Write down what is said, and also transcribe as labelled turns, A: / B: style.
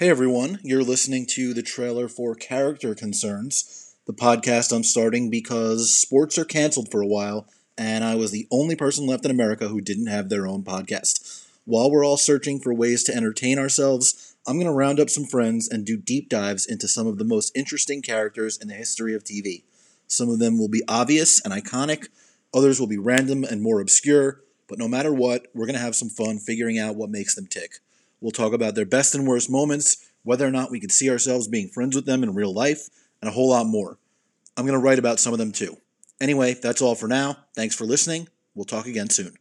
A: Hey everyone, you're listening to the trailer for Character Concerns, the podcast I'm starting because sports are canceled for a while, and I was the only person left in America who didn't have their own podcast. While we're all searching for ways to entertain ourselves, I'm going to round up some friends and do deep dives into some of the most interesting characters in the history of TV. Some of them will be obvious and iconic, others will be random and more obscure, but no matter what, we're going to have some fun figuring out what makes them tick. We'll talk about their best and worst moments, whether or not we could see ourselves being friends with them in real life, and a whole lot more. I'm going to write about some of them too. Anyway, that's all for now. Thanks for listening. We'll talk again soon.